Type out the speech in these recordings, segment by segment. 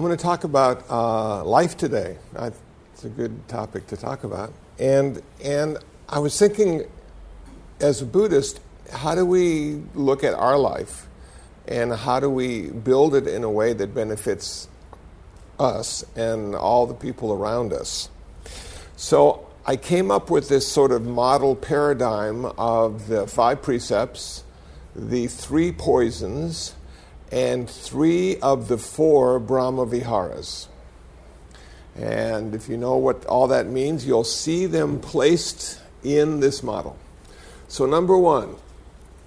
I'm going to talk about uh, life today. I, it's a good topic to talk about. And, and I was thinking, as a Buddhist, how do we look at our life and how do we build it in a way that benefits us and all the people around us? So I came up with this sort of model paradigm of the five precepts, the three poisons, and three of the four Brahma Viharas. And if you know what all that means, you'll see them placed in this model. So, number one,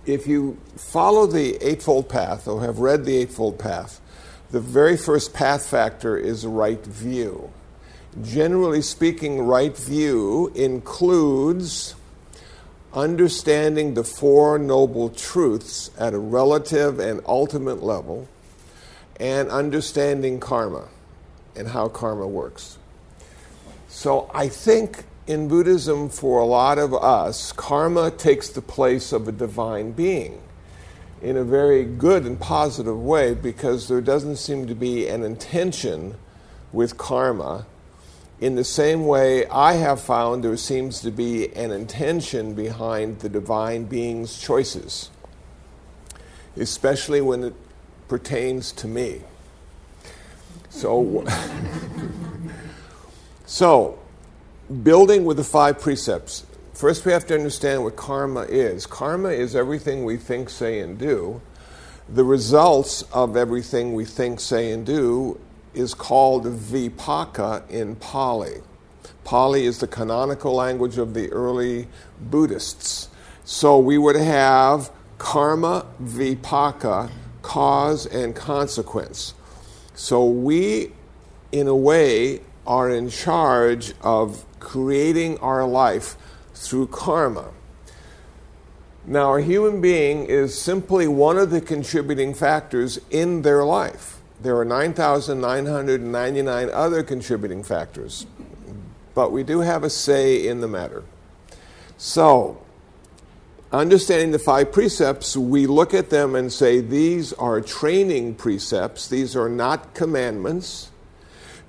if you follow the Eightfold Path or have read the Eightfold Path, the very first path factor is right view. Generally speaking, right view includes understanding the Four Noble Truths at a relative and ultimate level, and understanding karma and how karma works. So I think in Buddhism, for a lot of us, karma takes the place of a divine being in a very good and positive way because there doesn't seem to be an intention with karma in the same way, I have found there seems to be an intention behind the divine being's choices, especially when it pertains to me. So, so building with the five precepts. First, we have to understand what karma is. Karma is everything we think, say, and do. The results of everything we think, say, and do is called Vipaka in Pali. Pali is the canonical language of the early Buddhists. So we would have karma, vipaka, cause and consequence. So we, in a way, are in charge of creating our life through karma. Now, a human being is simply one of the contributing factors in their life. There are 9,999 other contributing factors, but we do have a say in the matter. So, understanding the five precepts, we look at them and say these are training precepts, these are not commandments.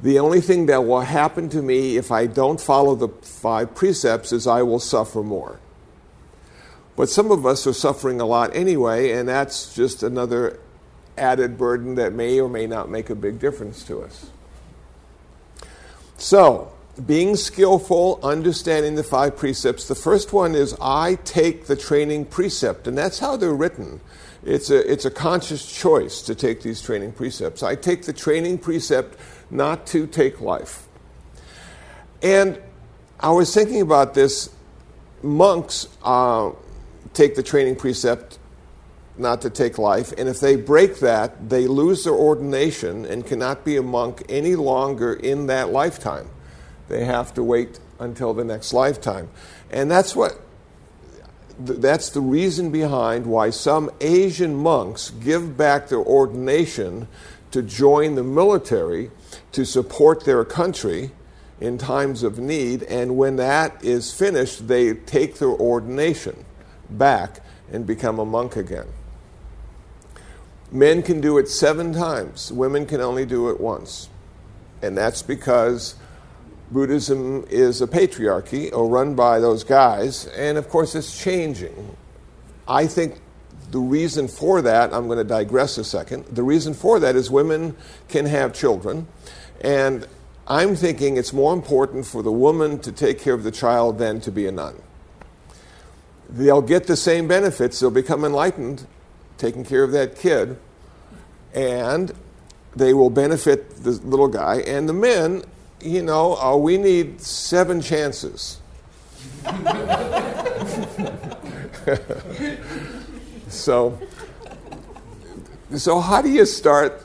The only thing that will happen to me if I don't follow the five precepts is I will suffer more. But some of us are suffering a lot anyway, and that's just another added burden that may or may not make a big difference to us. So, being skillful, understanding the five precepts. The first one is I take the training precept, and that's how they're written. It's a, it's a conscious choice to take these training precepts. I take the training precept not to take life. And I was thinking about this. Monks uh, take the training precept not to take life. And if they break that, they lose their ordination and cannot be a monk any longer in that lifetime. They have to wait until the next lifetime. And that's what that's the reason behind why some Asian monks give back their ordination to join the military to support their country in times of need. And when that is finished, they take their ordination back and become a monk again. Men can do it seven times, women can only do it once. And that's because Buddhism is a patriarchy or run by those guys, and of course it's changing. I think the reason for that, I'm going to digress a second, the reason for that is women can have children, and I'm thinking it's more important for the woman to take care of the child than to be a nun. They'll get the same benefits, they'll become enlightened, taking care of that kid, and they will benefit the little guy. And the men, you know, uh, we need seven chances. so, so how do you start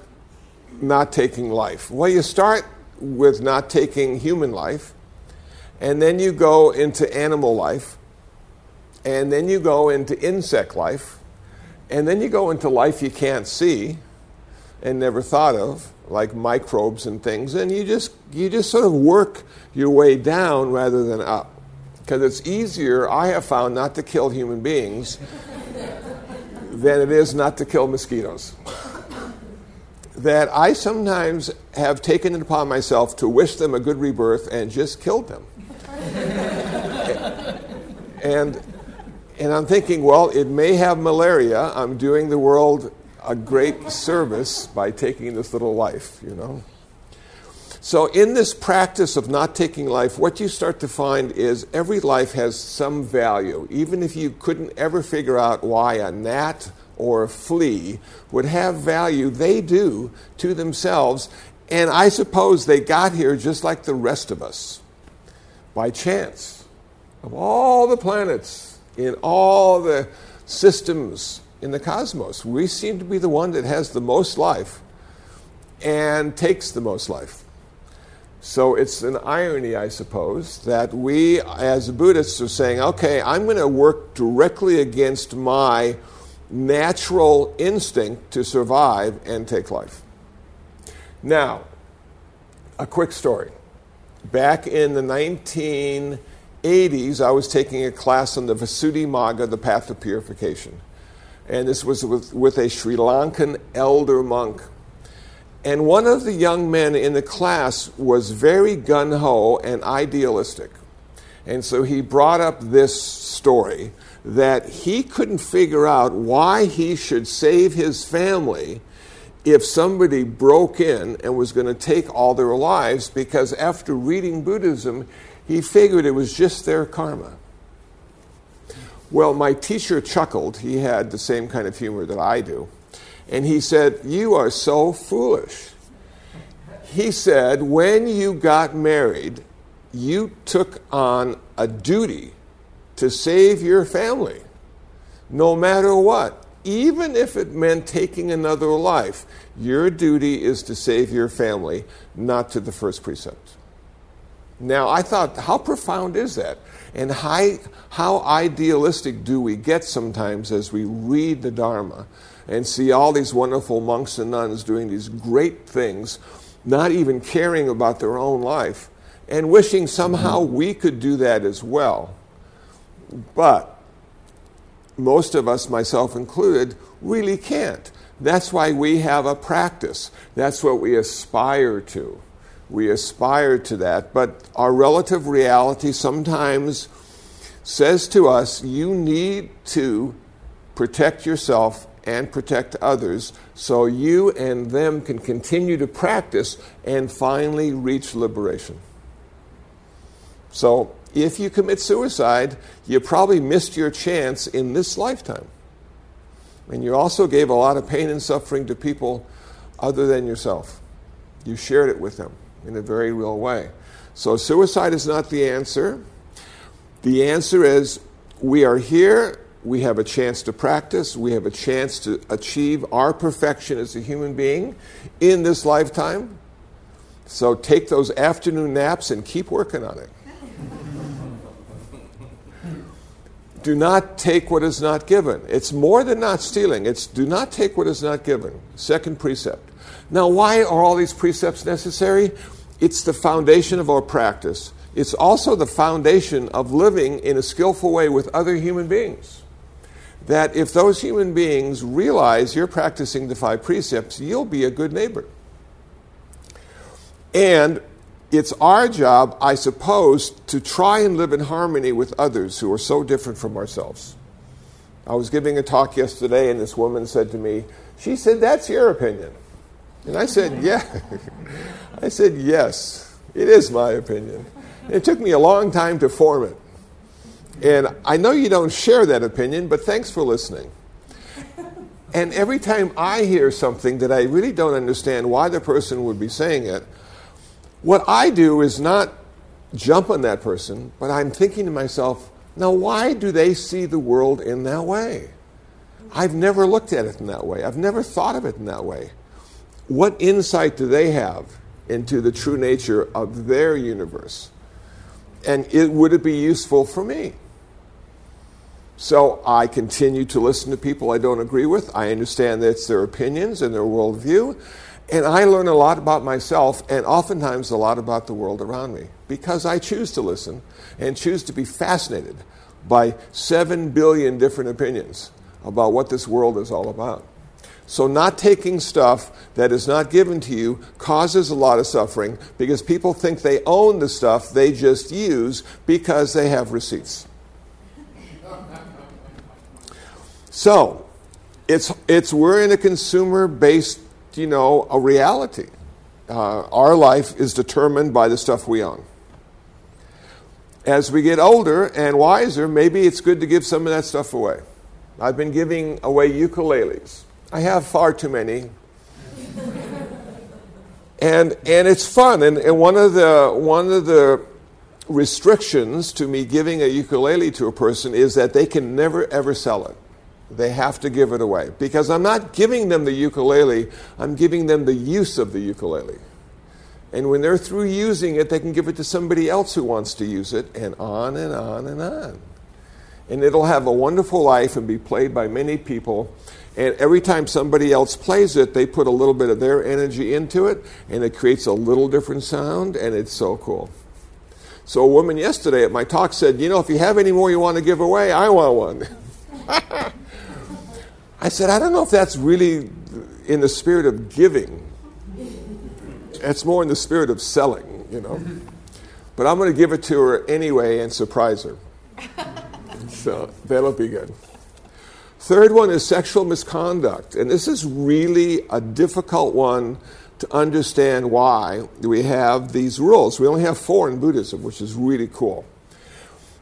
not taking life? Well, you start with not taking human life, and then you go into animal life, and then you go into insect life, and then you go into life you can't see and never thought of, like microbes and things, and you just you just sort of work your way down rather than up. Because it's easier, I have found, not to kill human beings than it is not to kill mosquitoes. that I sometimes have taken it upon myself to wish them a good rebirth and just killed them. and, and I'm thinking, well, it may have malaria. I'm doing the world a great service by taking this little life, you know. So, in this practice of not taking life, what you start to find is every life has some value. Even if you couldn't ever figure out why a gnat or a flea would have value, they do to themselves. And I suppose they got here just like the rest of us by chance. Of all the planets in all the systems in the cosmos, we seem to be the one that has the most life and takes the most life. So it's an irony, I suppose, that we as Buddhists are saying, okay, I'm going to work directly against my natural instinct to survive and take life. Now, a quick story. Back in the 1980s, I was taking a class on the Visuddhimagga, the path of purification. And this was with, with a Sri Lankan elder monk and one of the young men in the class was very gun ho and idealistic. And so he brought up this story that he couldn't figure out why he should save his family if somebody broke in and was going to take all their lives because after reading Buddhism, he figured it was just their karma. Well, my teacher chuckled. He had the same kind of humor that I do. And he said, You are so foolish. He said, When you got married, you took on a duty to save your family, no matter what. Even if it meant taking another life, your duty is to save your family, not to the first precept. Now, I thought, how profound is that? And how, how idealistic do we get sometimes as we read the Dharma and see all these wonderful monks and nuns doing these great things, not even caring about their own life, and wishing somehow mm-hmm. we could do that as well. But most of us, myself included, really can't. That's why we have a practice. That's what we aspire to. We aspire to that. But our relative reality sometimes says to us, you need to protect yourself and protect others so you and them can continue to practice and finally reach liberation. So, if you commit suicide, you probably missed your chance in this lifetime. And you also gave a lot of pain and suffering to people other than yourself. You shared it with them in a very real way. So, suicide is not the answer. The answer is we are here we have a chance to practice, we have a chance to achieve our perfection as a human being in this lifetime. So take those afternoon naps and keep working on it. do not take what is not given. It's more than not stealing. It's do not take what is not given. Second precept. Now, why are all these precepts necessary? It's the foundation of our practice. It's also the foundation of living in a skillful way with other human beings that if those human beings realize you're practicing the five precepts, you'll be a good neighbor. And it's our job, I suppose, to try and live in harmony with others who are so different from ourselves. I was giving a talk yesterday, and this woman said to me, She said, That's your opinion. And I said, Yeah. I said, Yes, it is my opinion. It took me a long time to form it. And I know you don't share that opinion, but thanks for listening. And every time I hear something that I really don't understand why the person would be saying it, what I do is not jump on that person, but I'm thinking to myself, now why do they see the world in that way? I've never looked at it in that way. I've never thought of it in that way. What insight do they have into the true nature of their universe? And it, would it be useful for me? So I continue to listen to people I don't agree with. I understand that it's their opinions and their worldview. And I learn a lot about myself and oftentimes a lot about the world around me because I choose to listen and choose to be fascinated by seven billion different opinions about what this world is all about. So, not taking stuff that is not given to you causes a lot of suffering because people think they own the stuff they just use because they have receipts. So, it's, it's we're in a consumer based, you know, a reality. Uh, our life is determined by the stuff we own. As we get older and wiser, maybe it's good to give some of that stuff away. I've been giving away ukuleles. I have far too many. and, and it's fun. And, and one, of the, one of the restrictions to me giving a ukulele to a person is that they can never, ever sell it. They have to give it away. Because I'm not giving them the ukulele, I'm giving them the use of the ukulele. And when they're through using it, they can give it to somebody else who wants to use it, and on and on and on. And it'll have a wonderful life and be played by many people. And every time somebody else plays it, they put a little bit of their energy into it, and it creates a little different sound, and it's so cool. So, a woman yesterday at my talk said, You know, if you have any more you want to give away, I want one. I said, I don't know if that's really in the spirit of giving. It's more in the spirit of selling, you know. But I'm going to give it to her anyway and surprise her. So that'll be good. Third one is sexual misconduct. And this is really a difficult one to understand why we have these rules. We only have four in Buddhism, which is really cool.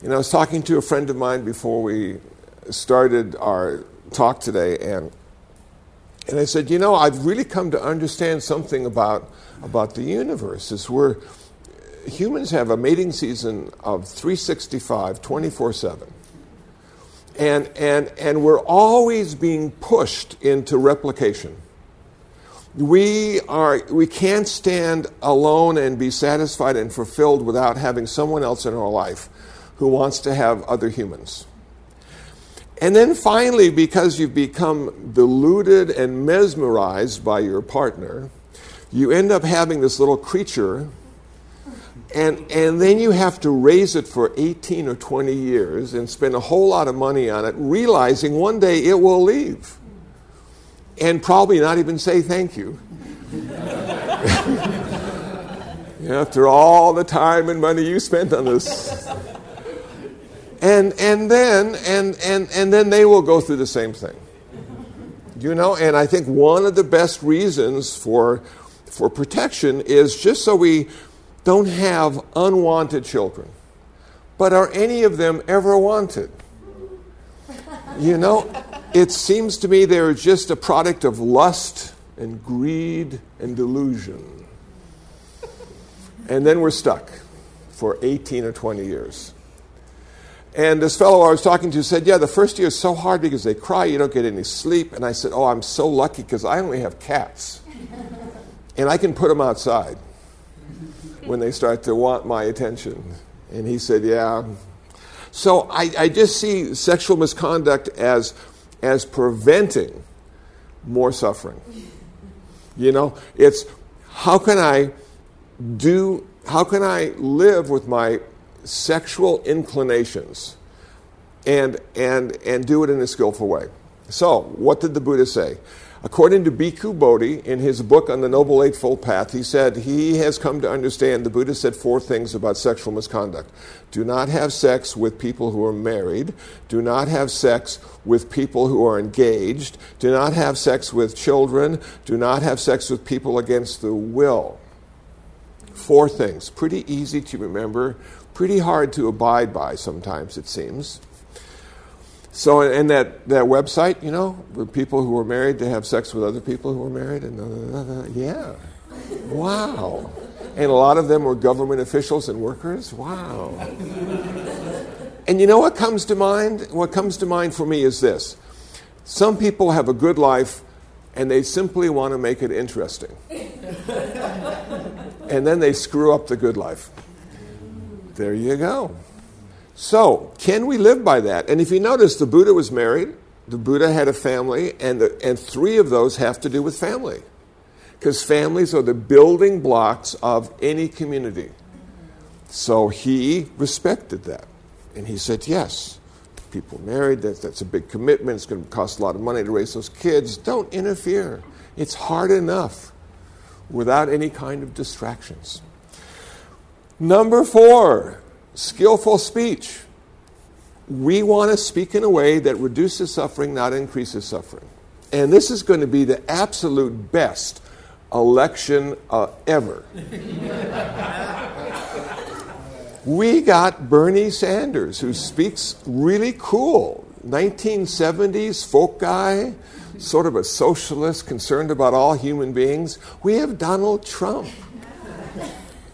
Know, I was talking to a friend of mine before we started our talk today, and, and I said, You know, I've really come to understand something about, about the universe. Is we're, humans have a mating season of 365, 24 7 and, and, and we're always being pushed into replication. We, are, we can't stand alone and be satisfied and fulfilled without having someone else in our life who wants to have other humans. And then finally, because you've become deluded and mesmerized by your partner, you end up having this little creature and, and then you have to raise it for 18 or 20 years and spend a whole lot of money on it, realizing one day it will leave. And probably not even say thank you. After all the time and money you spent on this. And, and, then, and, and, and then they will go through the same thing. You know, and I think one of the best reasons for, for protection is just so we don't have unwanted children. But are any of them ever wanted? You know, it seems to me they're just a product of lust and greed and delusion. And then we're stuck for 18 or 20 years. And this fellow I was talking to said, Yeah, the first year is so hard because they cry, you don't get any sleep. And I said, Oh, I'm so lucky because I only have cats. And I can put them outside when they start to want my attention. And he said, Yeah. So I, I just see sexual misconduct as, as preventing more suffering. You know, it's how can I do, how can I live with my sexual inclinations and, and, and do it in a skillful way? So, what did the Buddha say? According to Bhikkhu Bodhi, in his book on the Noble Eightfold Path, he said he has come to understand the Buddha said four things about sexual misconduct. Do not have sex with people who are married. Do not have sex with people who are engaged. Do not have sex with children. Do not have sex with people against the will. Four things. Pretty easy to remember, pretty hard to abide by sometimes, it seems. So, and that, that website, you know, where people who were married to have sex with other people who were married, and blah, yeah, wow. And a lot of them were government officials and workers. Wow. and you know what comes to mind? What comes to mind for me is this some people have a good life and they simply want to make it interesting. and then they screw up the good life. There you go. So, can we live by that? And if you notice, the Buddha was married, the Buddha had a family, and, the, and three of those have to do with family. Because families are the building blocks of any community. So he respected that. And he said, yes, people married. That, that's a big commitment. It's going to cost a lot of money to raise those kids. Don't interfere. It's hard enough without any kind of distractions. Number four, skillful speech. We want to speak in a way that reduces suffering, not increases suffering. And this is going to be the absolute best election uh, ever. we got Bernie Sanders, who speaks really cool. 1970s folk guy, sort of a socialist concerned about all human beings. We have Donald Trump,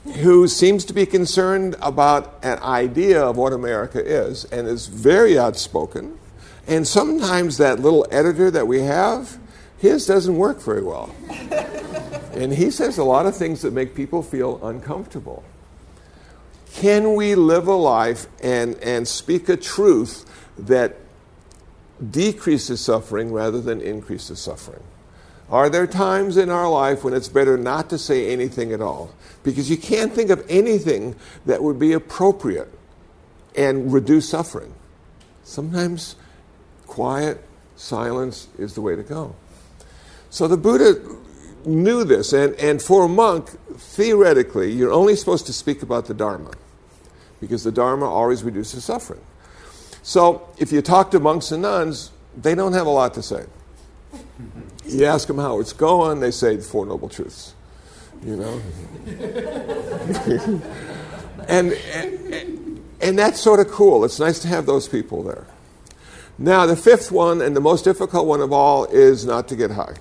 who seems to be concerned about an idea of what America is and is very outspoken. And sometimes that little editor that we have, his doesn't work very well. and he says a lot of things that make people feel uncomfortable. Can we live a life and, and speak a truth that decreases suffering rather than increases suffering? Are there times in our life when it's better not to say anything at all? Because you can't think of anything that would be appropriate and reduce suffering. Sometimes quiet, silence is the way to go. So the Buddha knew this, and, and for a monk, theoretically, you're only supposed to speak about the Dharma, because the Dharma always reduces suffering. So if you talk to monks and nuns, they don't have a lot to say. You ask them how it's going, they say the Four Noble Truths. You know? and, and, and that's sort of cool. It's nice to have those people there. Now, the fifth one, and the most difficult one of all, is not to get high.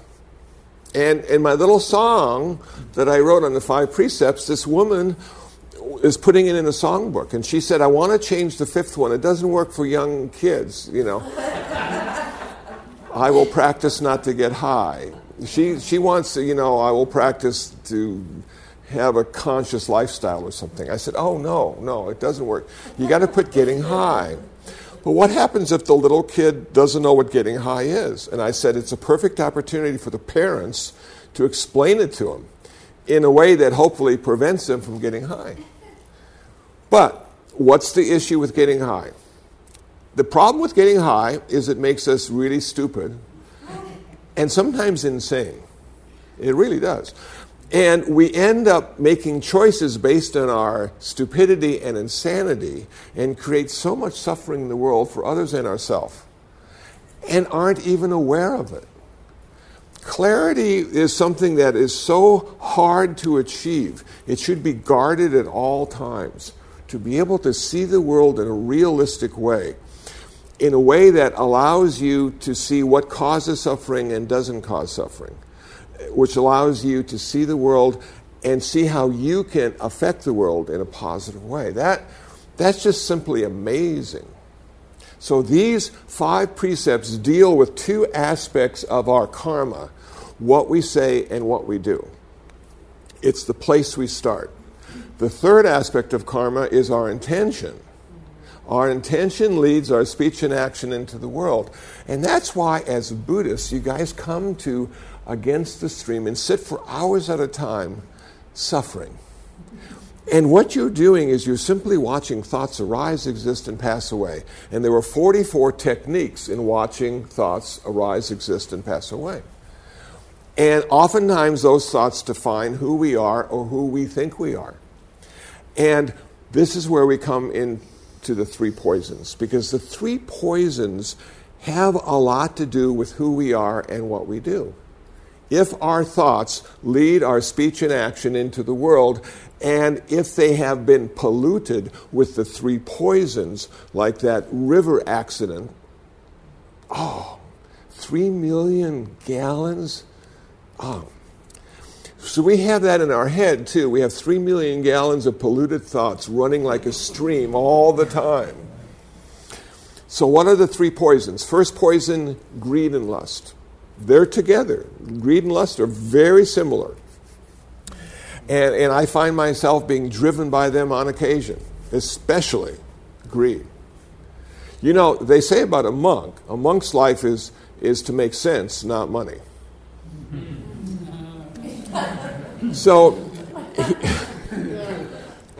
And in my little song that I wrote on the five precepts, this woman is putting it in a songbook. And she said, I want to change the fifth one. It doesn't work for young kids, you know. I will practice not to get high. She, she wants to, you know, I will practice to have a conscious lifestyle or something. I said, oh, no, no, it doesn't work. You got to put getting high. But what happens if the little kid doesn't know what getting high is? And I said, it's a perfect opportunity for the parents to explain it to them in a way that hopefully prevents them from getting high. But what's the issue with getting high? The problem with getting high is it makes us really stupid and sometimes insane. It really does. And we end up making choices based on our stupidity and insanity and create so much suffering in the world for others and ourselves and aren't even aware of it. Clarity is something that is so hard to achieve. It should be guarded at all times. To be able to see the world in a realistic way in a way that allows you to see what causes suffering and doesn't cause suffering, which allows you to see the world and see how you can affect the world in a positive way. That, that's just simply amazing. So, these five precepts deal with two aspects of our karma what we say and what we do. It's the place we start. The third aspect of karma is our intention. Our intention leads our speech and action into the world. And that's why, as Buddhists, you guys come to against the stream and sit for hours at a time suffering. And what you're doing is you're simply watching thoughts arise, exist, and pass away. And there were 44 techniques in watching thoughts arise, exist, and pass away. And oftentimes those thoughts define who we are or who we think we are. And this is where we come in to the three poisons because the three poisons have a lot to do with who we are and what we do. If our thoughts lead our speech and action into the world, and if they have been polluted with the three poisons, like that river accident, oh, three million gallons? Oh, so we have that in our head too. We have three million gallons of polluted thoughts running like a stream all the time. So, what are the three poisons? First poison, greed and lust. They're together. Greed and lust are very similar. And, and I find myself being driven by them on occasion, especially greed. You know, they say about a monk, a monk's life is, is to make sense, not money. So,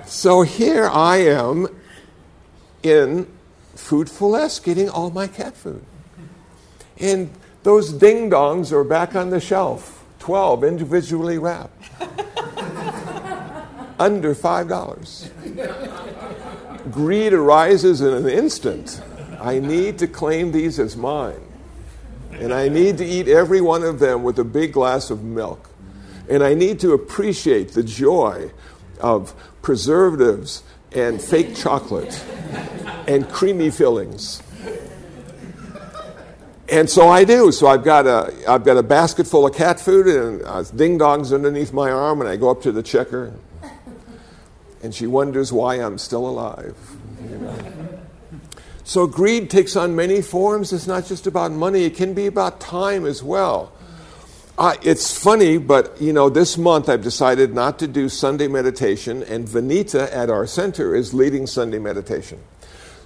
so here I am in Food 4 Less getting all my cat food. And those ding dongs are back on the shelf, 12 individually wrapped. Under $5. Greed arises in an instant. I need to claim these as mine. And I need to eat every one of them with a big glass of milk. And I need to appreciate the joy of preservatives and fake chocolate and creamy fillings. And so I do. So I've got a, I've got a basket full of cat food and uh, ding dongs underneath my arm, and I go up to the checker, and she wonders why I'm still alive. You know? So greed takes on many forms. It's not just about money, it can be about time as well. Uh, it's funny, but you know, this month I've decided not to do Sunday meditation, and Venita at our center is leading Sunday meditation.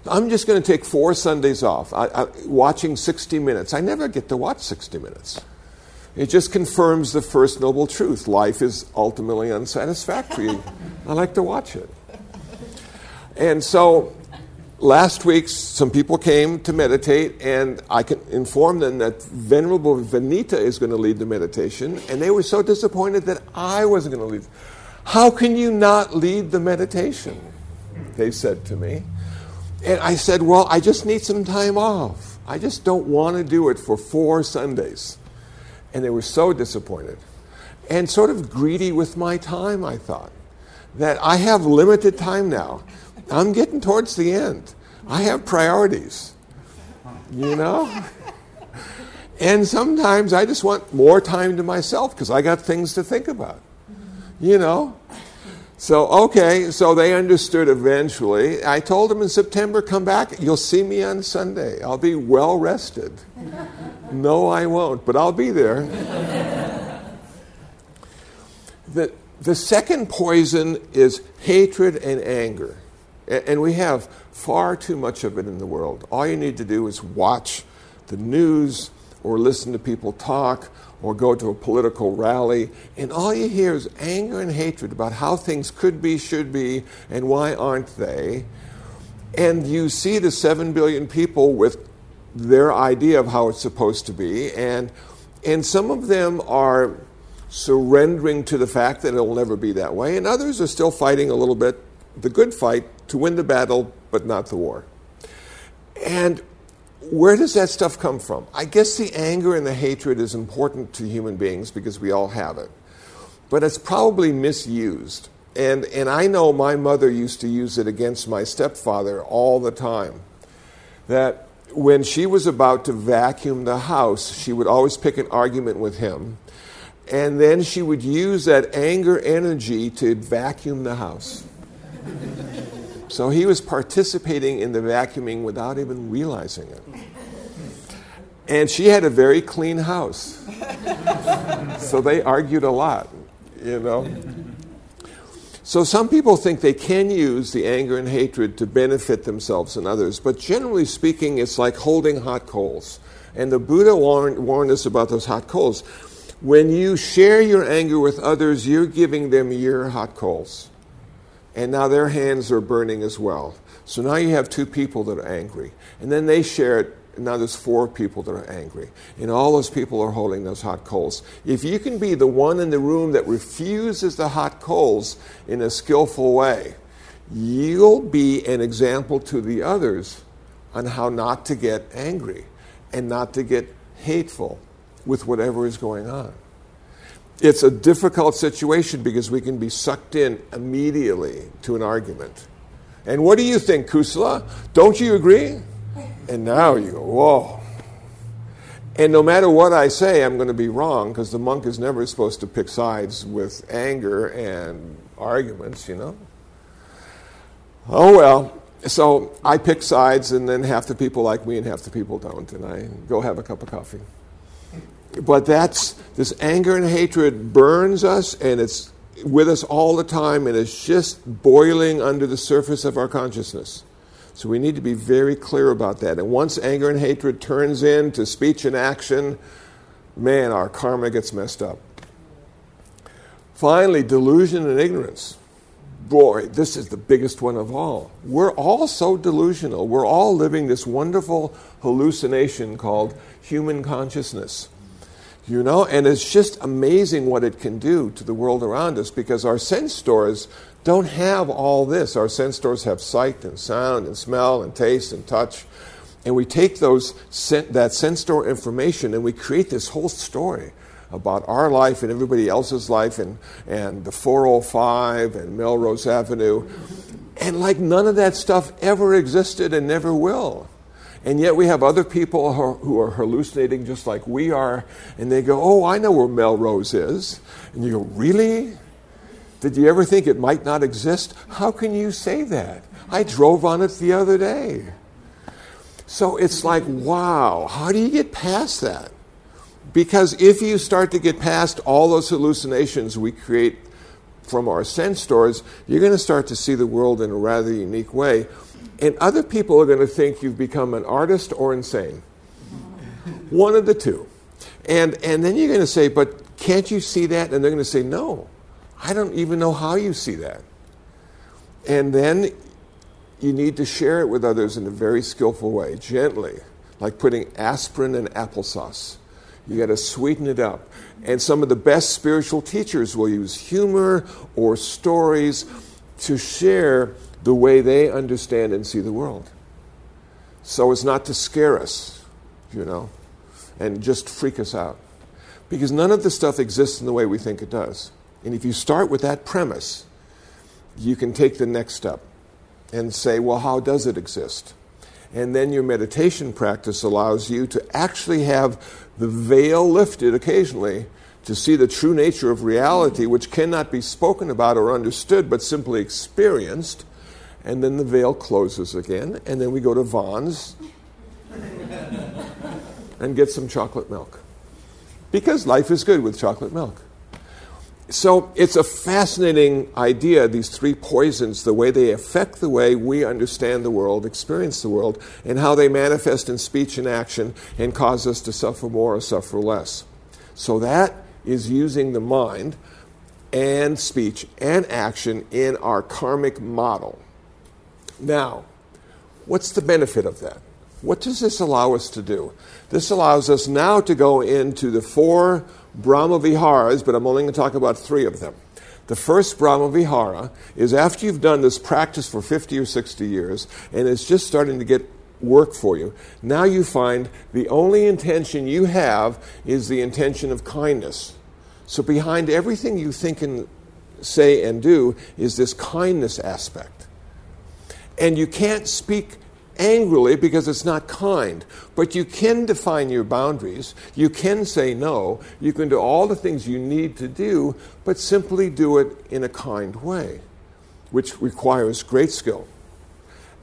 I'm just going to take four Sundays off, I, I, watching 60 minutes. I never get to watch 60 minutes. It just confirms the first noble truth life is ultimately unsatisfactory. I like to watch it. And so last week, some people came to meditate, and I can inform them that Venerable Venita is going to lead the meditation, and they were so disappointed that I wasn't going to lead. How can you not lead the meditation? They said to me. And I said, Well, I just need some time off. I just don't want to do it for four Sundays. And they were so disappointed and sort of greedy with my time, I thought. That I have limited time now. I'm getting towards the end. I have priorities, you know? And sometimes I just want more time to myself because I got things to think about, you know? So, okay, so they understood eventually. I told them in September, come back, you'll see me on Sunday. I'll be well rested. no, I won't, but I'll be there. the, the second poison is hatred and anger. And we have far too much of it in the world. All you need to do is watch the news or listen to people talk or go to a political rally, and all you hear is anger and hatred about how things could be, should be, and why aren't they. And you see the 7 billion people with their idea of how it's supposed to be, and, and some of them are surrendering to the fact that it'll never be that way, and others are still fighting a little bit the good fight to win the battle, but not the war. And where does that stuff come from? I guess the anger and the hatred is important to human beings because we all have it. But it's probably misused. And, and I know my mother used to use it against my stepfather all the time. That when she was about to vacuum the house, she would always pick an argument with him. And then she would use that anger energy to vacuum the house. So he was participating in the vacuuming without even realizing it. And she had a very clean house. so they argued a lot, you know. So some people think they can use the anger and hatred to benefit themselves and others, but generally speaking, it's like holding hot coals. And the Buddha warned, warned us about those hot coals. When you share your anger with others, you're giving them your hot coals and now their hands are burning as well. So now you have two people that are angry. And then they share it, now there's four people that are angry. And all those people are holding those hot coals. If you can be the one in the room that refuses the hot coals in a skillful way, you'll be an example to the others on how not to get angry and not to get hateful with whatever is going on it's a difficult situation because we can be sucked in immediately to an argument. And what do you think, Kusala? Don't you agree? And now you go, whoa. And no matter what I say, I'm going to be wrong because the monk is never supposed to pick sides with anger and arguments, you know? Oh, well. So I pick sides, and then half the people like me and half the people don't, and I go have a cup of coffee but that's this anger and hatred burns us and it's with us all the time and it's just boiling under the surface of our consciousness. So we need to be very clear about that. And once anger and hatred turns into speech and action, man, our karma gets messed up. Finally, delusion and ignorance. boy, this is the biggest one of all. We're all so delusional. We're all living this wonderful hallucination called human consciousness. You know, and it's just amazing what it can do to the world around us because our sense stores don't have all this. Our sense stores have sight and sound and smell and taste and touch. And we take those that sense store information and we create this whole story about our life and everybody else's life and, and the 405 and Melrose Avenue. And like none of that stuff ever existed and never will. And yet we have other people who are hallucinating just like we are, and they go, Oh, I know where Melrose is. And you go, Really? Did you ever think it might not exist? How can you say that? I drove on it the other day. So it's like, wow, how do you get past that? Because if you start to get past all those hallucinations we create from our sense stores, you're going to start to see the world in a rather unique way. And other people are going to think you've become an artist or insane. One of the two. And, and then you're going to say, but can't you see that? And they're going to say, no, I don't even know how you see that. And then you need to share it with others in a very skillful way, gently, like putting aspirin in applesauce. You got to sweeten it up. And some of the best spiritual teachers will use humor or stories to share the way they understand and see the world. So as not to scare us, you know, and just freak us out. Because none of the stuff exists in the way we think it does. And if you start with that premise, you can take the next step and say, well, how does it exist? And then your meditation practice allows you to actually have the veil lifted occasionally to see the true nature of reality, which cannot be spoken about or understood, but simply experienced. And then the veil closes again, and then we go to Vons and get some chocolate milk. Because life is good with chocolate milk. So it's a fascinating idea, these three poisons, the way they affect the way we understand the world, experience the world, and how they manifest in speech and action and cause us to suffer more or suffer less. So that is using the mind and speech and action in our karmic model. Now, what's the benefit of that? What does this allow us to do? This allows us now to go into the four Brahma Viharas, but I'm only going to talk about three of them. The first Brahma Vihara is after you've done this practice for 50 or 60 years and it's just starting to get work for you. Now you find the only intention you have is the intention of kindness. So behind everything you think and say and do is this kindness aspect. And you can't speak angrily because it's not kind. But you can define your boundaries. You can say no. You can do all the things you need to do, but simply do it in a kind way, which requires great skill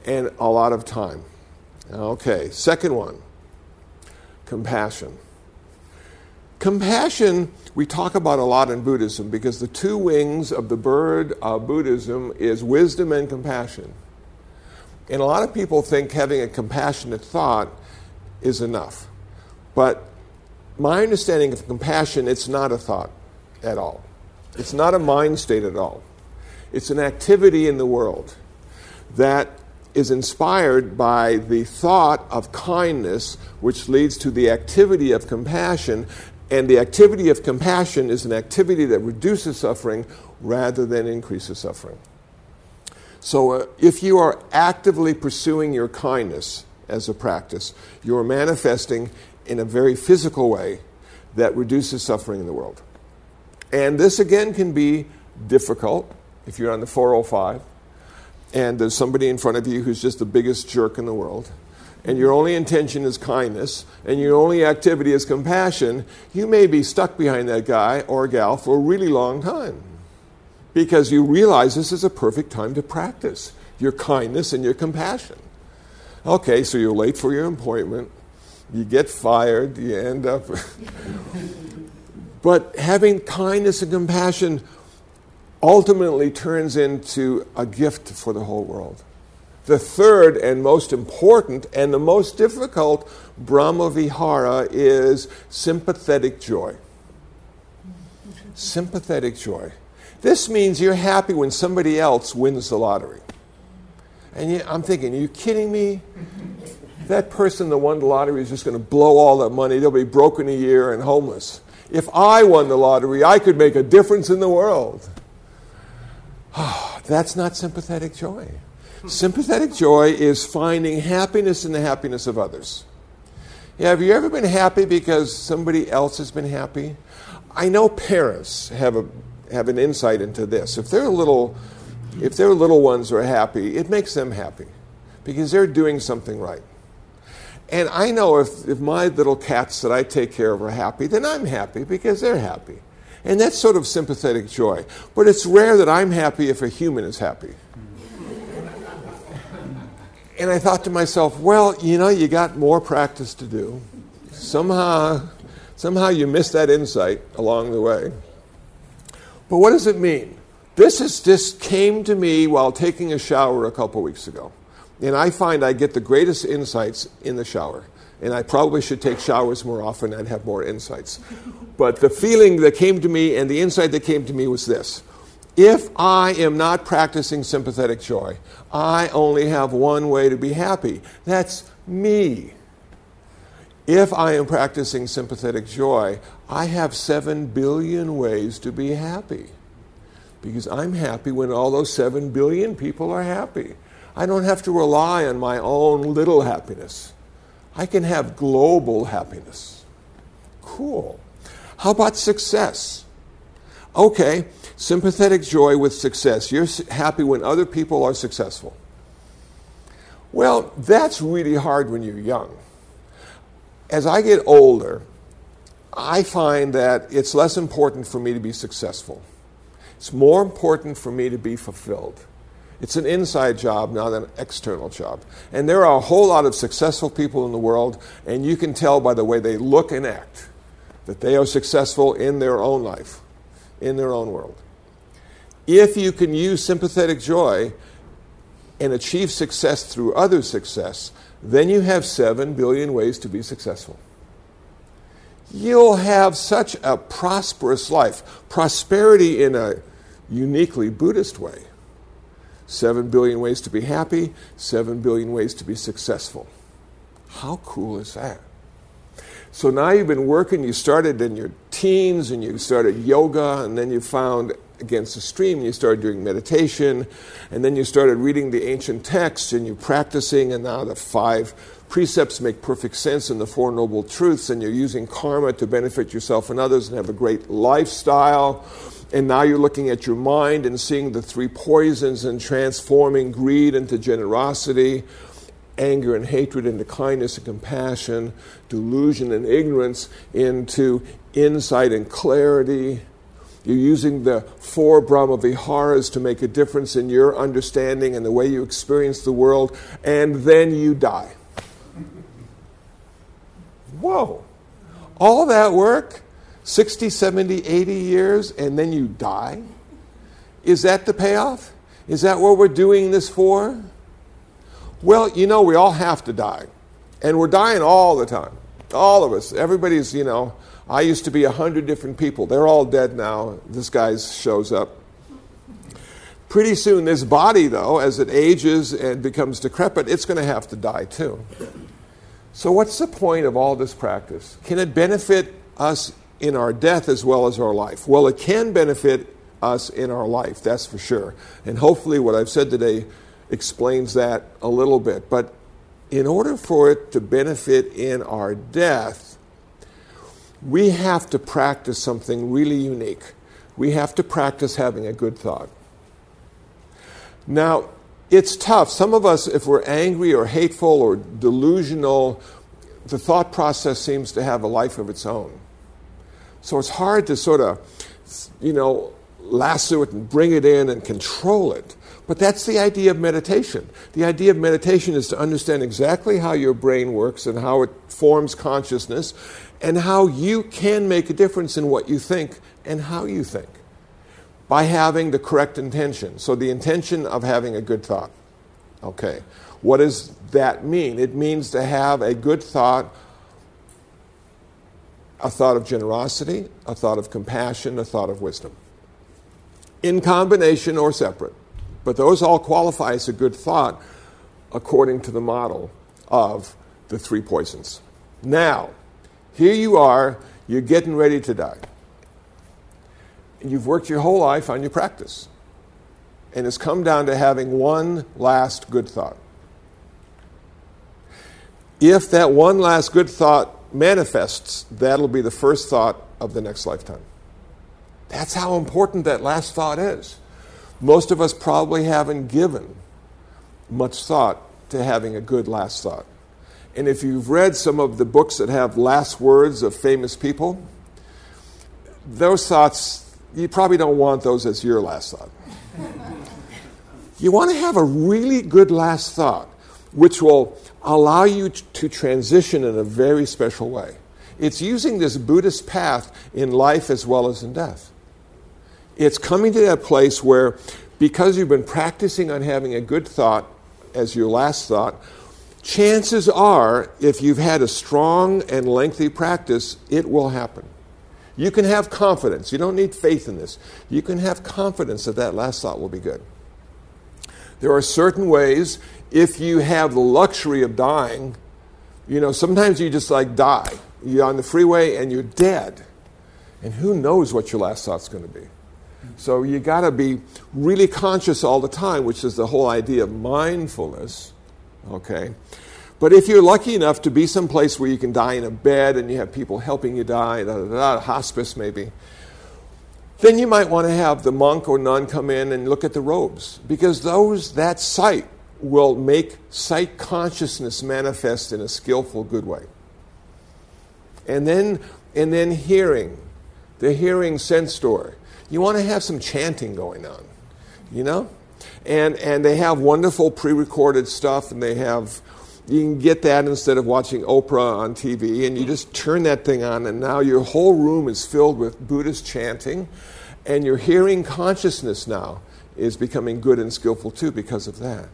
and a lot of time. Okay, second one compassion. Compassion, we talk about a lot in Buddhism because the two wings of the bird of Buddhism is wisdom and compassion. And a lot of people think having a compassionate thought is enough. But my understanding of compassion, it's not a thought at all. It's not a mind state at all. It's an activity in the world that is inspired by the thought of kindness, which leads to the activity of compassion. And the activity of compassion is an activity that reduces suffering rather than increases suffering. So, uh, if you are actively pursuing your kindness as a practice, you are manifesting in a very physical way that reduces suffering in the world. And this again can be difficult if you're on the 405 and there's somebody in front of you who's just the biggest jerk in the world, and your only intention is kindness, and your only activity is compassion, you may be stuck behind that guy or gal for a really long time because you realize this is a perfect time to practice your kindness and your compassion. Okay, so you're late for your appointment, you get fired, you end up. but having kindness and compassion ultimately turns into a gift for the whole world. The third and most important and the most difficult Brahma Vihara is sympathetic joy. Sympathetic joy. This means you're happy when somebody else wins the lottery. And I'm thinking, are you kidding me? That person that won the lottery is just going to blow all that money. They'll be broke in a year and homeless. If I won the lottery, I could make a difference in the world. That's not sympathetic joy. Sympathetic joy is finding happiness in the happiness of others. Yeah, have you ever been happy because somebody else has been happy? I know parents have a have an insight into this. If their little if their little ones are happy, it makes them happy because they're doing something right. And I know if, if my little cats that I take care of are happy, then I'm happy because they're happy. And that's sort of sympathetic joy. But it's rare that I'm happy if a human is happy. and I thought to myself, well, you know, you got more practice to do. Somehow, somehow you missed that insight along the way. But what does it mean? This is, just came to me while taking a shower a couple weeks ago. And I find I get the greatest insights in the shower. And I probably should take showers more often and have more insights. But the feeling that came to me and the insight that came to me was this if I am not practicing sympathetic joy, I only have one way to be happy. That's me. If I am practicing sympathetic joy, I have seven billion ways to be happy. Because I'm happy when all those seven billion people are happy. I don't have to rely on my own little happiness. I can have global happiness. Cool. How about success? Okay, sympathetic joy with success. You're happy when other people are successful. Well, that's really hard when you're young. As I get older, I find that it's less important for me to be successful. It's more important for me to be fulfilled. It's an inside job, not an external job. And there are a whole lot of successful people in the world, and you can tell by the way they look and act that they are successful in their own life, in their own world. If you can use sympathetic joy and achieve success through other success, then you have seven billion ways to be successful. You'll have such a prosperous life, prosperity in a uniquely Buddhist way. Seven billion ways to be happy, seven billion ways to be successful. How cool is that? So now you've been working, you started in your teens and you started yoga, and then you found against the stream, you started doing meditation, and then you started reading the ancient texts and you're practicing, and now the five precepts make perfect sense in the Four Noble Truths, and you're using karma to benefit yourself and others and have a great lifestyle. And now you're looking at your mind and seeing the three poisons and transforming greed into generosity, anger and hatred into kindness and compassion, delusion and ignorance into insight and clarity. You're using the four Brahma Viharas to make a difference in your understanding and the way you experience the world, and then you die. Whoa. All that work 60, 70, 80 years, and then you die? Is that the payoff? Is that what we're doing this for? Well, you know, we all have to die. And we're dying all the time. All of us. Everybody's, you know, I used to be a hundred different people. They're all dead now. This guy shows up. Pretty soon, this body, though, as it ages and becomes decrepit, it's going to have to die too. So, what's the point of all this practice? Can it benefit us in our death as well as our life? Well, it can benefit us in our life, that's for sure. And hopefully, what I've said today explains that a little bit. But in order for it to benefit in our death, we have to practice something really unique. We have to practice having a good thought. Now, it's tough. Some of us, if we're angry or hateful or delusional, the thought process seems to have a life of its own. So it's hard to sort of, you know, lasso it and bring it in and control it. But that's the idea of meditation. The idea of meditation is to understand exactly how your brain works and how it forms consciousness and how you can make a difference in what you think and how you think by having the correct intention. So, the intention of having a good thought. Okay. What does that mean? It means to have a good thought a thought of generosity, a thought of compassion, a thought of wisdom. in combination or separate. But those all qualify as a good thought according to the model of the three poisons. Now, here you are, you're getting ready to die. You've worked your whole life on your practice. And it's come down to having one last good thought. If that one last good thought manifests, that'll be the first thought of the next lifetime. That's how important that last thought is. Most of us probably haven't given much thought to having a good last thought. And if you've read some of the books that have last words of famous people, those thoughts, you probably don't want those as your last thought. you want to have a really good last thought, which will allow you to transition in a very special way. It's using this Buddhist path in life as well as in death. It's coming to that place where, because you've been practicing on having a good thought as your last thought, chances are, if you've had a strong and lengthy practice, it will happen. You can have confidence. You don't need faith in this. You can have confidence that that last thought will be good. There are certain ways, if you have the luxury of dying, you know, sometimes you just like die. You're on the freeway and you're dead. And who knows what your last thought's going to be. So you got to be really conscious all the time, which is the whole idea of mindfulness. Okay? But if you're lucky enough to be someplace where you can die in a bed and you have people helping you die, da, da, da, hospice maybe, then you might want to have the monk or nun come in and look at the robes because those that sight will make sight consciousness manifest in a skillful good way. And then and then hearing, the hearing sense door you want to have some chanting going on, you know? And, and they have wonderful pre recorded stuff, and they have, you can get that instead of watching Oprah on TV, and you just turn that thing on, and now your whole room is filled with Buddhist chanting, and your hearing consciousness now is becoming good and skillful too because of that.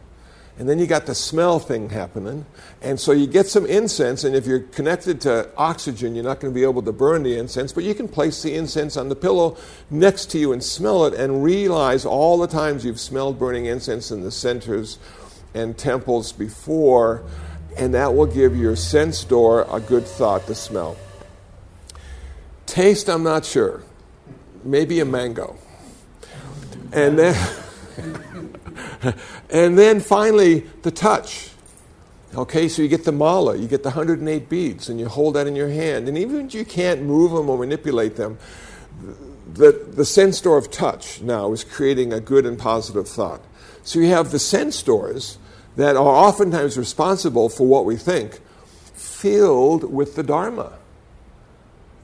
And then you got the smell thing happening. And so you get some incense, and if you're connected to oxygen, you're not going to be able to burn the incense, but you can place the incense on the pillow next to you and smell it and realize all the times you've smelled burning incense in the centers and temples before, and that will give your sense door a good thought to smell. Taste, I'm not sure. Maybe a mango. And then. and then finally, the touch. Okay, so you get the mala, you get the 108 beads, and you hold that in your hand. And even if you can't move them or manipulate them, the, the sense door of touch now is creating a good and positive thought. So you have the sense doors that are oftentimes responsible for what we think, filled with the Dharma.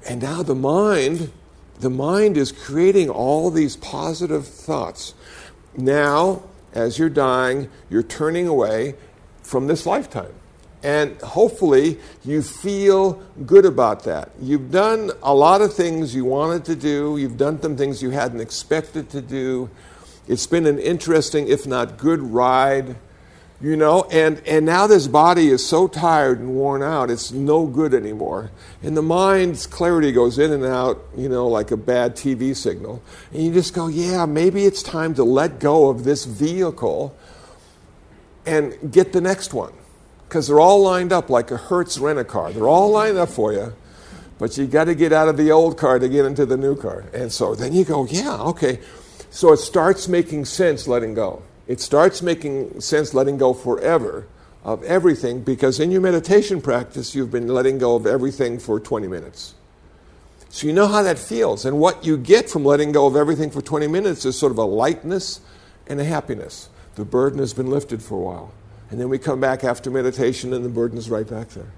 And now the mind, the mind is creating all these positive thoughts. Now, as you're dying, you're turning away from this lifetime. And hopefully, you feel good about that. You've done a lot of things you wanted to do, you've done some things you hadn't expected to do. It's been an interesting, if not good, ride you know and and now this body is so tired and worn out it's no good anymore. And the mind's clarity goes in and out you know like a bad tv signal. And you just go yeah maybe it's time to let go of this vehicle and get the next one. Because they're all lined up like a hertz rent-a-car they're all lined up for you but you got to get out of the old car to get into the new car. And so then you go yeah okay. So it starts making sense letting go it starts making sense letting go forever of everything because in your meditation practice, you've been letting go of everything for 20 minutes. So you know how that feels. And what you get from letting go of everything for 20 minutes is sort of a lightness and a happiness. The burden has been lifted for a while. And then we come back after meditation and the burden is right back there.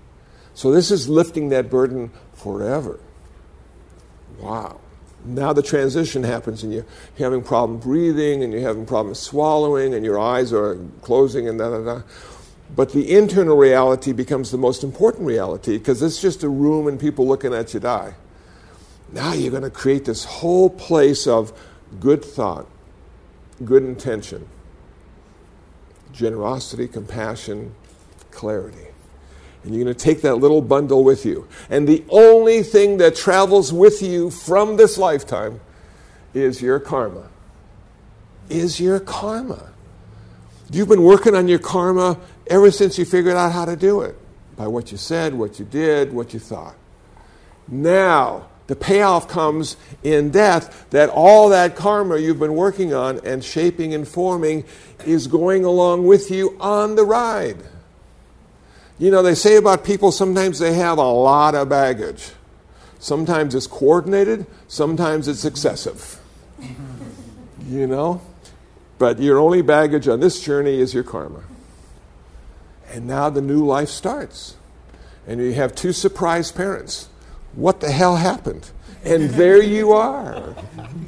So this is lifting that burden forever. Wow now the transition happens and you're having problem breathing and you're having problems swallowing and your eyes are closing and da da da. But the internal reality becomes the most important reality because it's just a room and people looking at you die. Now you're going to create this whole place of good thought, good intention, generosity, compassion, clarity. And you're going to take that little bundle with you. And the only thing that travels with you from this lifetime is your karma. is your karma. You've been working on your karma ever since you figured out how to do it by what you said, what you did, what you thought. Now, the payoff comes in death that all that karma you've been working on and shaping and forming is going along with you on the ride. You know, they say about people sometimes they have a lot of baggage. Sometimes it's coordinated, sometimes it's excessive. you know? But your only baggage on this journey is your karma. And now the new life starts. And you have two surprised parents. What the hell happened? And there you are,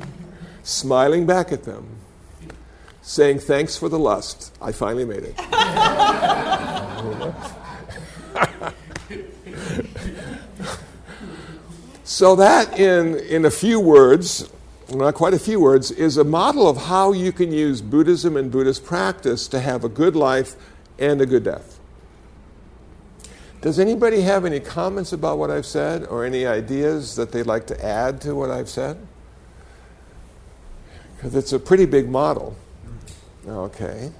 smiling back at them, saying, Thanks for the lust. I finally made it. so, that in, in a few words, not quite a few words, is a model of how you can use Buddhism and Buddhist practice to have a good life and a good death. Does anybody have any comments about what I've said or any ideas that they'd like to add to what I've said? Because it's a pretty big model. Okay.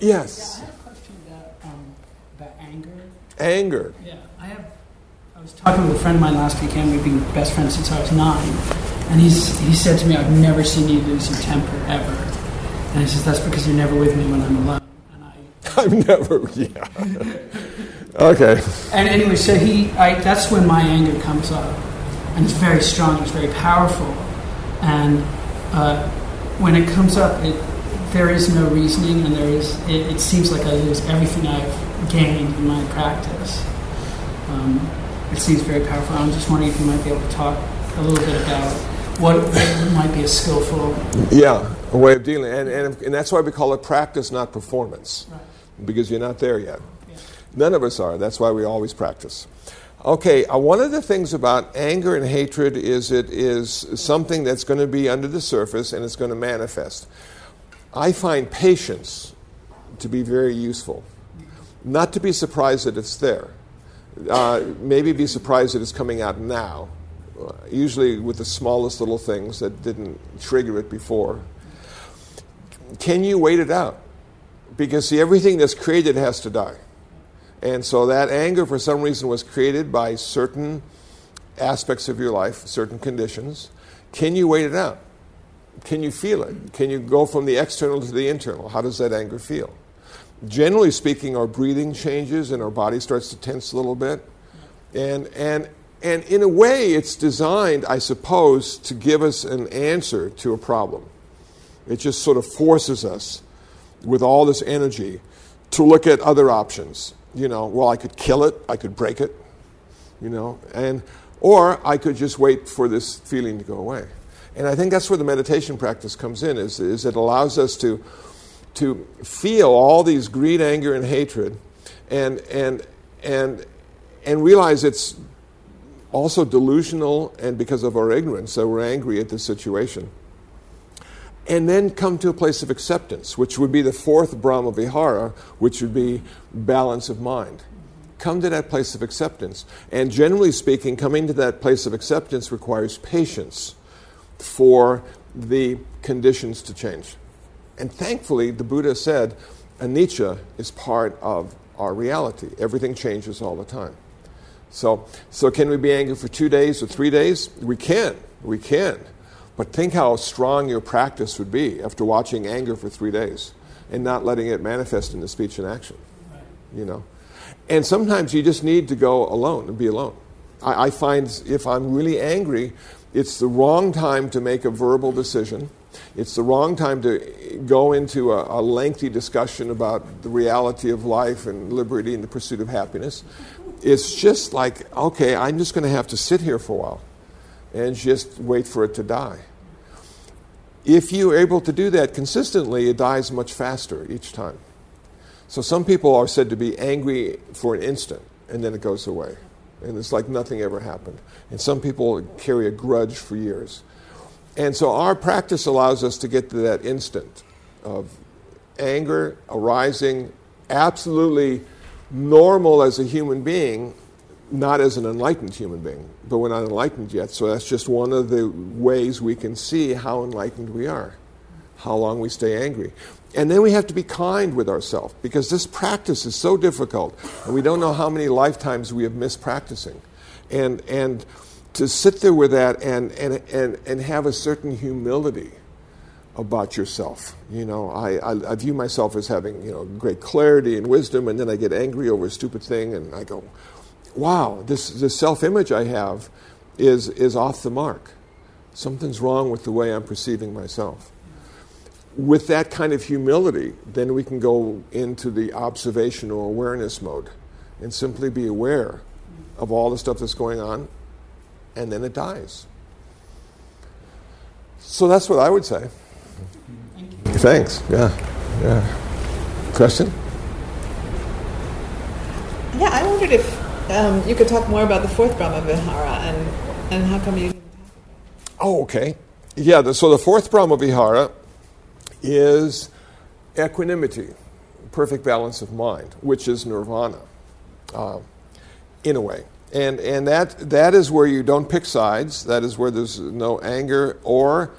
Yes. Yeah, I have a question about, um, about anger. Anger. Yeah, I have. I was talking with a friend of mine last weekend. We've been best friends since I was nine, and he's he said to me, "I've never seen you lose your temper ever." And he says, "That's because you're never with me when I'm alone." And I. I've never, yeah. okay. And anyway, so he, I, that's when my anger comes up, and it's very strong. It's very powerful, and uh, when it comes up, it there is no reasoning, and there is. It, it seems like I lose everything I've gained in my practice. Um, it seems very powerful. I'm just wondering if you might be able to talk a little bit about what might be a skillful. Yeah, a way of dealing. And, and, and that's why we call it practice, not performance, Right. because you're not there yet. Yeah. None of us are. That's why we always practice. Okay, uh, one of the things about anger and hatred is it is something that's going to be under the surface and it's going to manifest. I find patience to be very useful. Not to be surprised that it's there. Uh, maybe be surprised that it's coming out now, uh, usually with the smallest little things that didn't trigger it before. Can you wait it out? Because, see, everything that's created has to die. And so that anger, for some reason, was created by certain aspects of your life, certain conditions. Can you wait it out? Can you feel it? Can you go from the external to the internal? How does that anger feel? Generally speaking, our breathing changes and our body starts to tense a little bit. And, and, and in a way, it's designed, I suppose, to give us an answer to a problem. It just sort of forces us with all this energy to look at other options. You know, well, I could kill it, I could break it, you know, and or I could just wait for this feeling to go away. And I think that's where the meditation practice comes in, is, is it allows us to, to feel all these greed, anger, and hatred and, and, and, and realize it's also delusional and because of our ignorance that we're angry at the situation and then come to a place of acceptance, which would be the fourth Brahma Vihara, which would be balance of mind. Come to that place of acceptance. And generally speaking, coming to that place of acceptance requires patience for the conditions to change. And thankfully, the Buddha said, anicca is part of our reality. Everything changes all the time. So, so can we be angry for two days or three days? We can. We can. But think how strong your practice would be after watching anger for three days and not letting it manifest into speech and action. You know? And sometimes you just need to go alone and be alone. I, I find if I'm really angry, it's the wrong time to make a verbal decision. It's the wrong time to go into a, a lengthy discussion about the reality of life and liberty and the pursuit of happiness. It's just like, okay, I'm just going to have to sit here for a while and just wait for it to die. If you're able to do that consistently, it dies much faster each time. So some people are said to be angry for an instant and then it goes away. And it's like nothing ever happened. And some people carry a grudge for years. And so our practice allows us to get to that instant of anger arising, absolutely normal as a human being, not as an enlightened human being, but we're not enlightened yet. So that's just one of the ways we can see how enlightened we are, how long we stay angry. And then we have to be kind with ourselves because this practice is so difficult, and we don't know how many lifetimes we have missed practicing. And, and to sit there with that and, and, and, and have a certain humility about yourself. You know, I, I, I, view myself as having, you know, great clarity and wisdom, and then I get angry over a stupid thing, and I go, wow, this, this self image I have is, is off the mark. Something's wrong with the way I'm perceiving myself. With that kind of humility, then we can go into the observational awareness mode and simply be aware of all the stuff that's going on, and then it dies. So that's what I would say. Thanks. Yeah. Yeah. Question? Yeah, I wondered if um, you could talk more about the fourth Brahma Vihara and, and how come you didn't Oh, okay. Yeah, the, so the fourth Brahma Vihara is equanimity, perfect balance of mind, which is nirvana, uh, in a way. And, and that, that is where you don't pick sides. That is where there's no anger or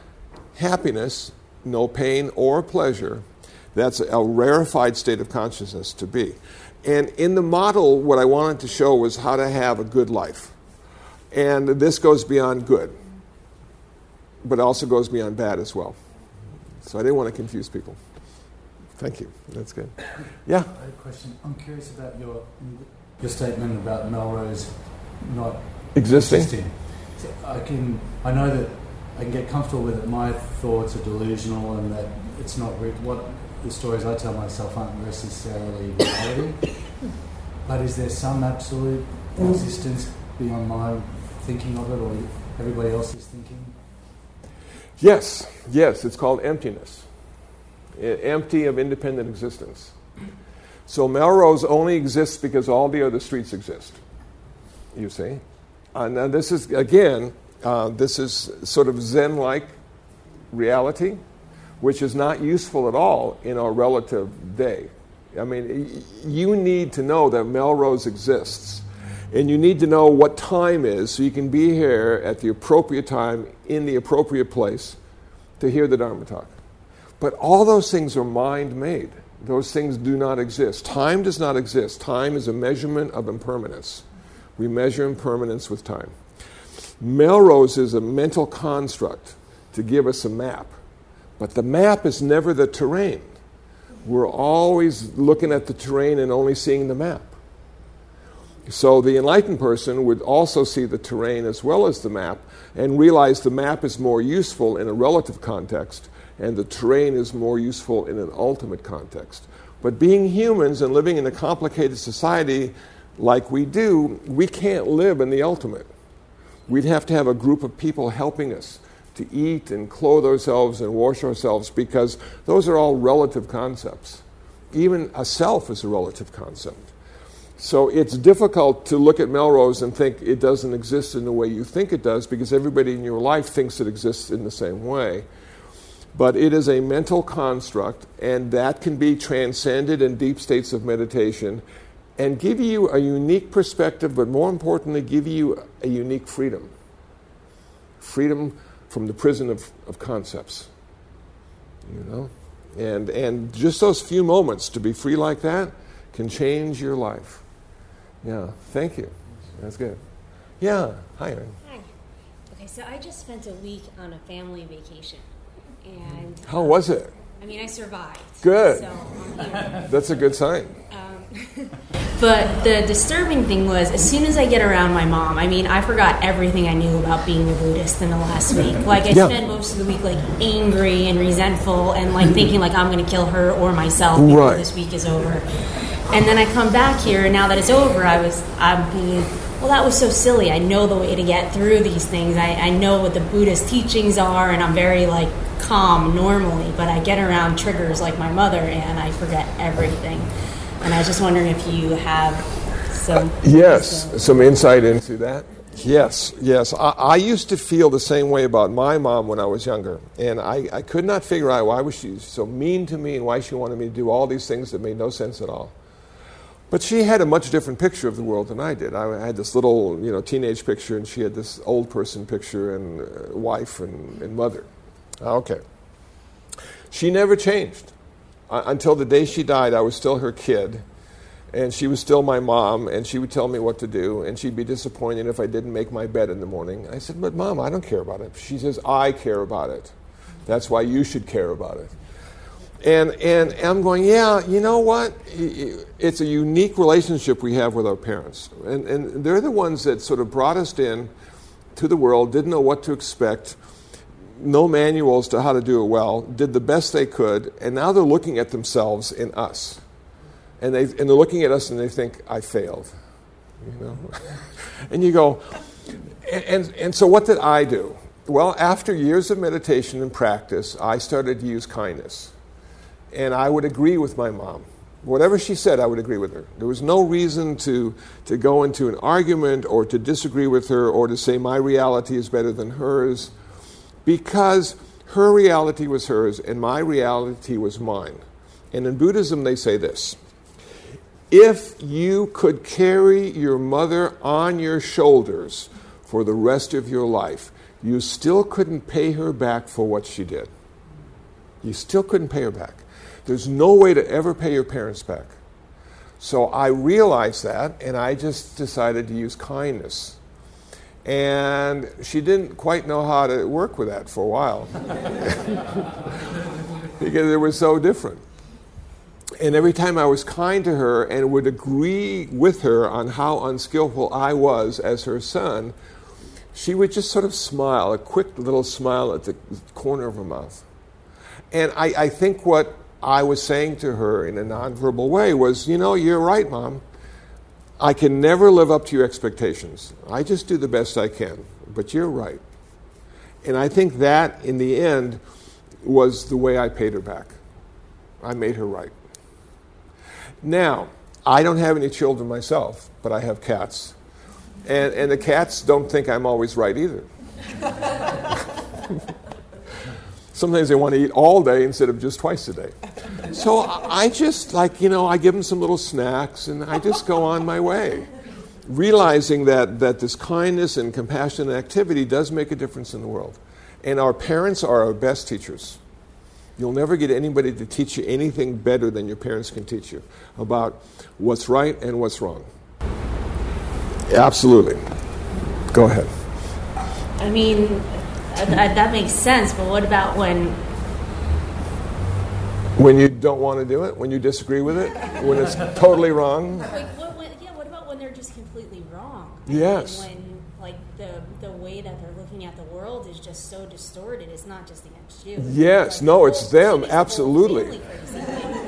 happiness no pain or pleasure. That's a rarefied state of consciousness to be. And in the model, what I wanted to show was how to have a good life. And this goes beyond good, but also goes beyond bad as well. So I didn't want to confuse people. Thank you. That's good. Yeah? I have a question. I'm curious about your, your statement about Melrose not existing. existing. So I, can, I know that I can get comfortable with it. My thoughts are delusional, and that it's not re- what the stories I tell myself aren't necessarily reality. but is there some absolute existence beyond my thinking of it, or everybody else's thinking? Yes, yes. It's called emptiness, empty of independent existence. So Melrose only exists because all the other streets exist. You see, uh, now this is again uh, this is sort of Zen like reality, which is not useful at all in our relative day. I mean, you need to know that Melrose exists. And you need to know what time is so you can be here at the appropriate time in the appropriate place to hear the Dharma talk. But all those things are mind made. Those things do not exist. Time does not exist. Time is a measurement of impermanence. We measure impermanence with time. Melrose is a mental construct to give us a map, but the map is never the terrain. We're always looking at the terrain and only seeing the map. So the enlightened person would also see the terrain as well as the map and realize the map is more useful in a relative context and the terrain is more useful in an ultimate context. But being humans and living in a complicated society like we do, we can't live in the ultimate. We'd have to have a group of people helping us to eat and clothe ourselves and wash ourselves because those are all relative concepts. Even a self is a relative concept. So it's difficult to look at Melrose and think it doesn't exist in the way you think it does because everybody in your life thinks it exists in the same way. But it is a mental construct, and that can be transcended in deep states of meditation and give you a unique perspective, but more importantly, give you a unique freedom. Freedom from the prison of, of concepts. You know? And, and just those few moments to be free like that can change your life. Yeah, thank you. That's good. Yeah, hi, Erin. Hi. Okay, so I just spent a week on a family vacation. And how was it? I mean, I survived. Good. So That's a good sign. Um, but the disturbing thing was, as soon as I get around my mom, I mean, I forgot everything I knew about being a Buddhist in the last week. Like, I yeah. spent most of the week like angry and resentful, and like thinking like I'm going to kill her or myself before right. this week is over. And then I come back here, and now that it's over, I was I'm being well, that was so silly. I know the way to get through these things. I, I know what the Buddhist teachings are, and I'm very like calm normally, but I get around triggers like my mother, and I forget everything. And I was just wondering if you have some. Uh, yes, some insight into that. Yes, yes. I, I, used to feel the same way about my mom when I was younger. And I, I could not figure out why was she so mean to me and why she wanted me to do all these things that made no sense at all. But she had a much different picture of the world than I did. I had this little, you know, teenage picture, and she had this old person picture and uh, wife and, and mother. Okay. She never changed. Uh, until the day she died, I was still her kid, and she was still my mom, and she would tell me what to do, and she'd be disappointed if I didn't make my bed in the morning. I said, But mom, I don't care about it. She says, I care about it. That's why you should care about it. And, and I'm going, yeah, you know what? It's a unique relationship we have with our parents. And, and they're the ones that sort of brought us in to the world, didn't know what to expect, no manuals to how to do it well, did the best they could, and now they're looking at themselves in us. And, they, and they're looking at us and they think, I failed. You know? and you go, and, and, and so what did I do? Well, after years of meditation and practice, I started to use kindness and I would agree with my mom. Whatever she said, I would agree with her. There was no reason to, to go into an argument or to disagree with her or to say my reality is better than hers because her reality was hers and my reality was mine. And in Buddhism, they say this if you could carry your mother on your shoulders for the rest of your life, you still couldn't pay her back for what she did. You still couldn't pay her back. There's no way to ever pay your parents back. So I realized that, and I just decided to use kindness. And she didn't quite know how to work with that for a while because it was so different. And every time I was kind to her and would agree with her on how unskillful I was as her son, she would just sort of smile, a quick little smile at the corner of her mouth. And I, I think what I was saying to her in a nonverbal way was, you know, you're right, mom. I can never live up to your expectations. I just do the best I can, but you're right. And I think that, in the end, was the way I paid her back. I made her right. Now, I don't have any children myself, but I have cats. And, and the cats don't think I'm always right either. Sometimes they want to eat all day instead of just twice a day. So I just, like, you know, I give them some little snacks and I just go on my way, realizing that, that this kindness and compassion and activity does make a difference in the world. And our parents are our best teachers. You'll never get anybody to teach you anything better than your parents can teach you about what's right and what's wrong. Absolutely. Go ahead. I mean, that, that makes sense, but what about when when you don't want to do it, when you disagree with it, when it's totally wrong. Like, what, yeah, what about when they're just completely wrong? Yes. when like the the way that they're looking at the world is just so distorted. It's not just against you. Yes, no, it's them, absolutely.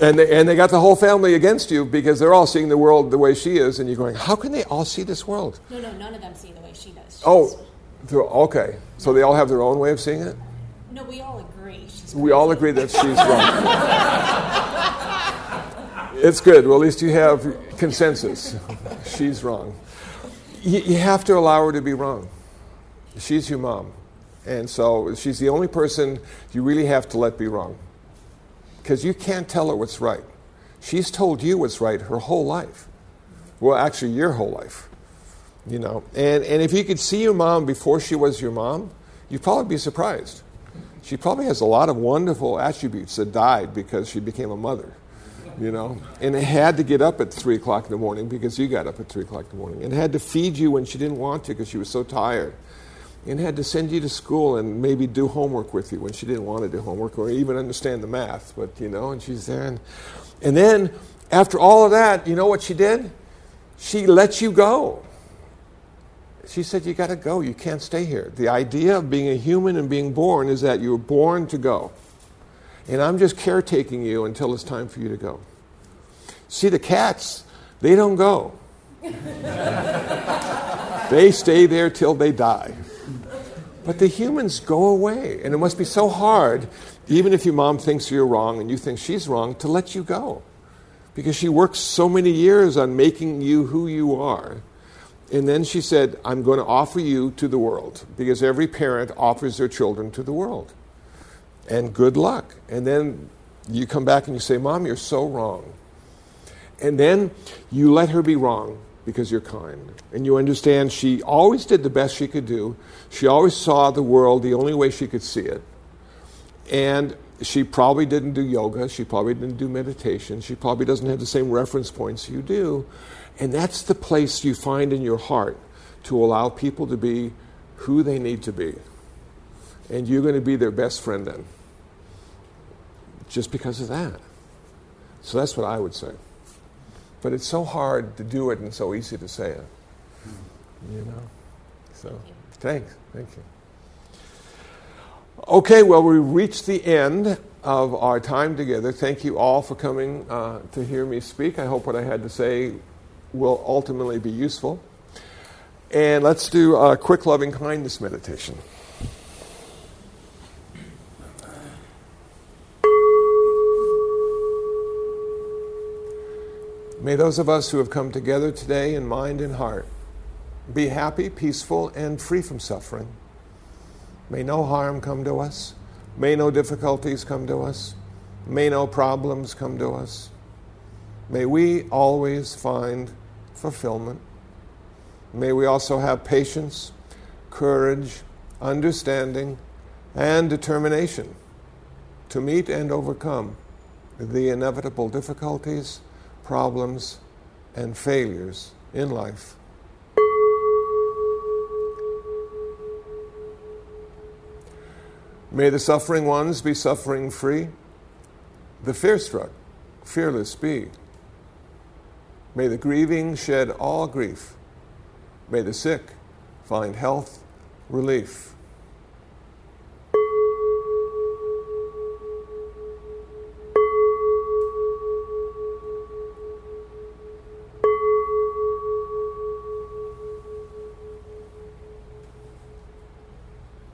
And they, and they got the whole family against you because they're all seeing the world the way she is, and you're going, how can they all see this world? No, no, none of them see the way she does. Oh, She's, Oh, okay. So they all have their own way of seeing it? No, we all agree. She's We all agree that she's wrong. it's good. Well, at least you have consensus. She's wrong. You, you have to allow her to be wrong. She's your mom. And so she's the only person you really have to let be wrong. Because you can't tell her what's right. She's told you what's right her whole life. Well, actually, your whole life. You know, and, and if you could see your mom before she was your mom, you'd probably be surprised. She probably has a lot of wonderful attributes that died because she became a mother, you know, and had to get up at 3 o'clock in the morning because you got up at 3 o'clock in the morning, and had to feed you when she didn't want to because she was so tired, and had to send you to school and maybe do homework with you when she didn't want to do homework or even understand the math, but, you know, and she's there. And, and then after all of that, you know what she did? She let you go she said, You got to go. You can't stay here. The idea of being a human and being born is that you were born to go. And I'm just caretaking you until it's time for you to go. See, the cats, they don't go, they stay there till they die. But the humans go away. And it must be so hard, even if your mom thinks you're wrong and you think she's wrong, to let you go. Because she works so many years on making you who you are and then she said, I'm going to offer you to the world because every parent offers their children to the world. And good luck. And then you come back and you say, Mom, you're so wrong. And then you let her be wrong because you're kind. And you understand she always did the best she could do. She always saw the world the only way she could see it. And she probably didn't do yoga. She probably didn't do meditation. She probably doesn't have the same reference points you do. And that's the place you find in your heart to allow people to be who they need to be. And you're going to be their best friend then. Just because of that. So that's what I would say. But it's so hard to do it and so easy to say it. You know? So, thanks. Thank you. Okay, well, we reached the end of our time together. Thank you all for coming uh, to hear me speak. I hope what I had to say will ultimately be useful. And let's do a quick loving kindness meditation. May those of us who have come together today in mind and heart be happy, peaceful, and free from suffering. May no harm come to us. May no difficulties come to us. May no problems come to us. May we always find fulfillment. May we also have patience, courage, understanding, and determination to meet and overcome the inevitable difficulties problems, and failures in life. May the suffering ones be suffering free, the fear struck fearless be. May the grieving shed all grief. May the sick find health, relief.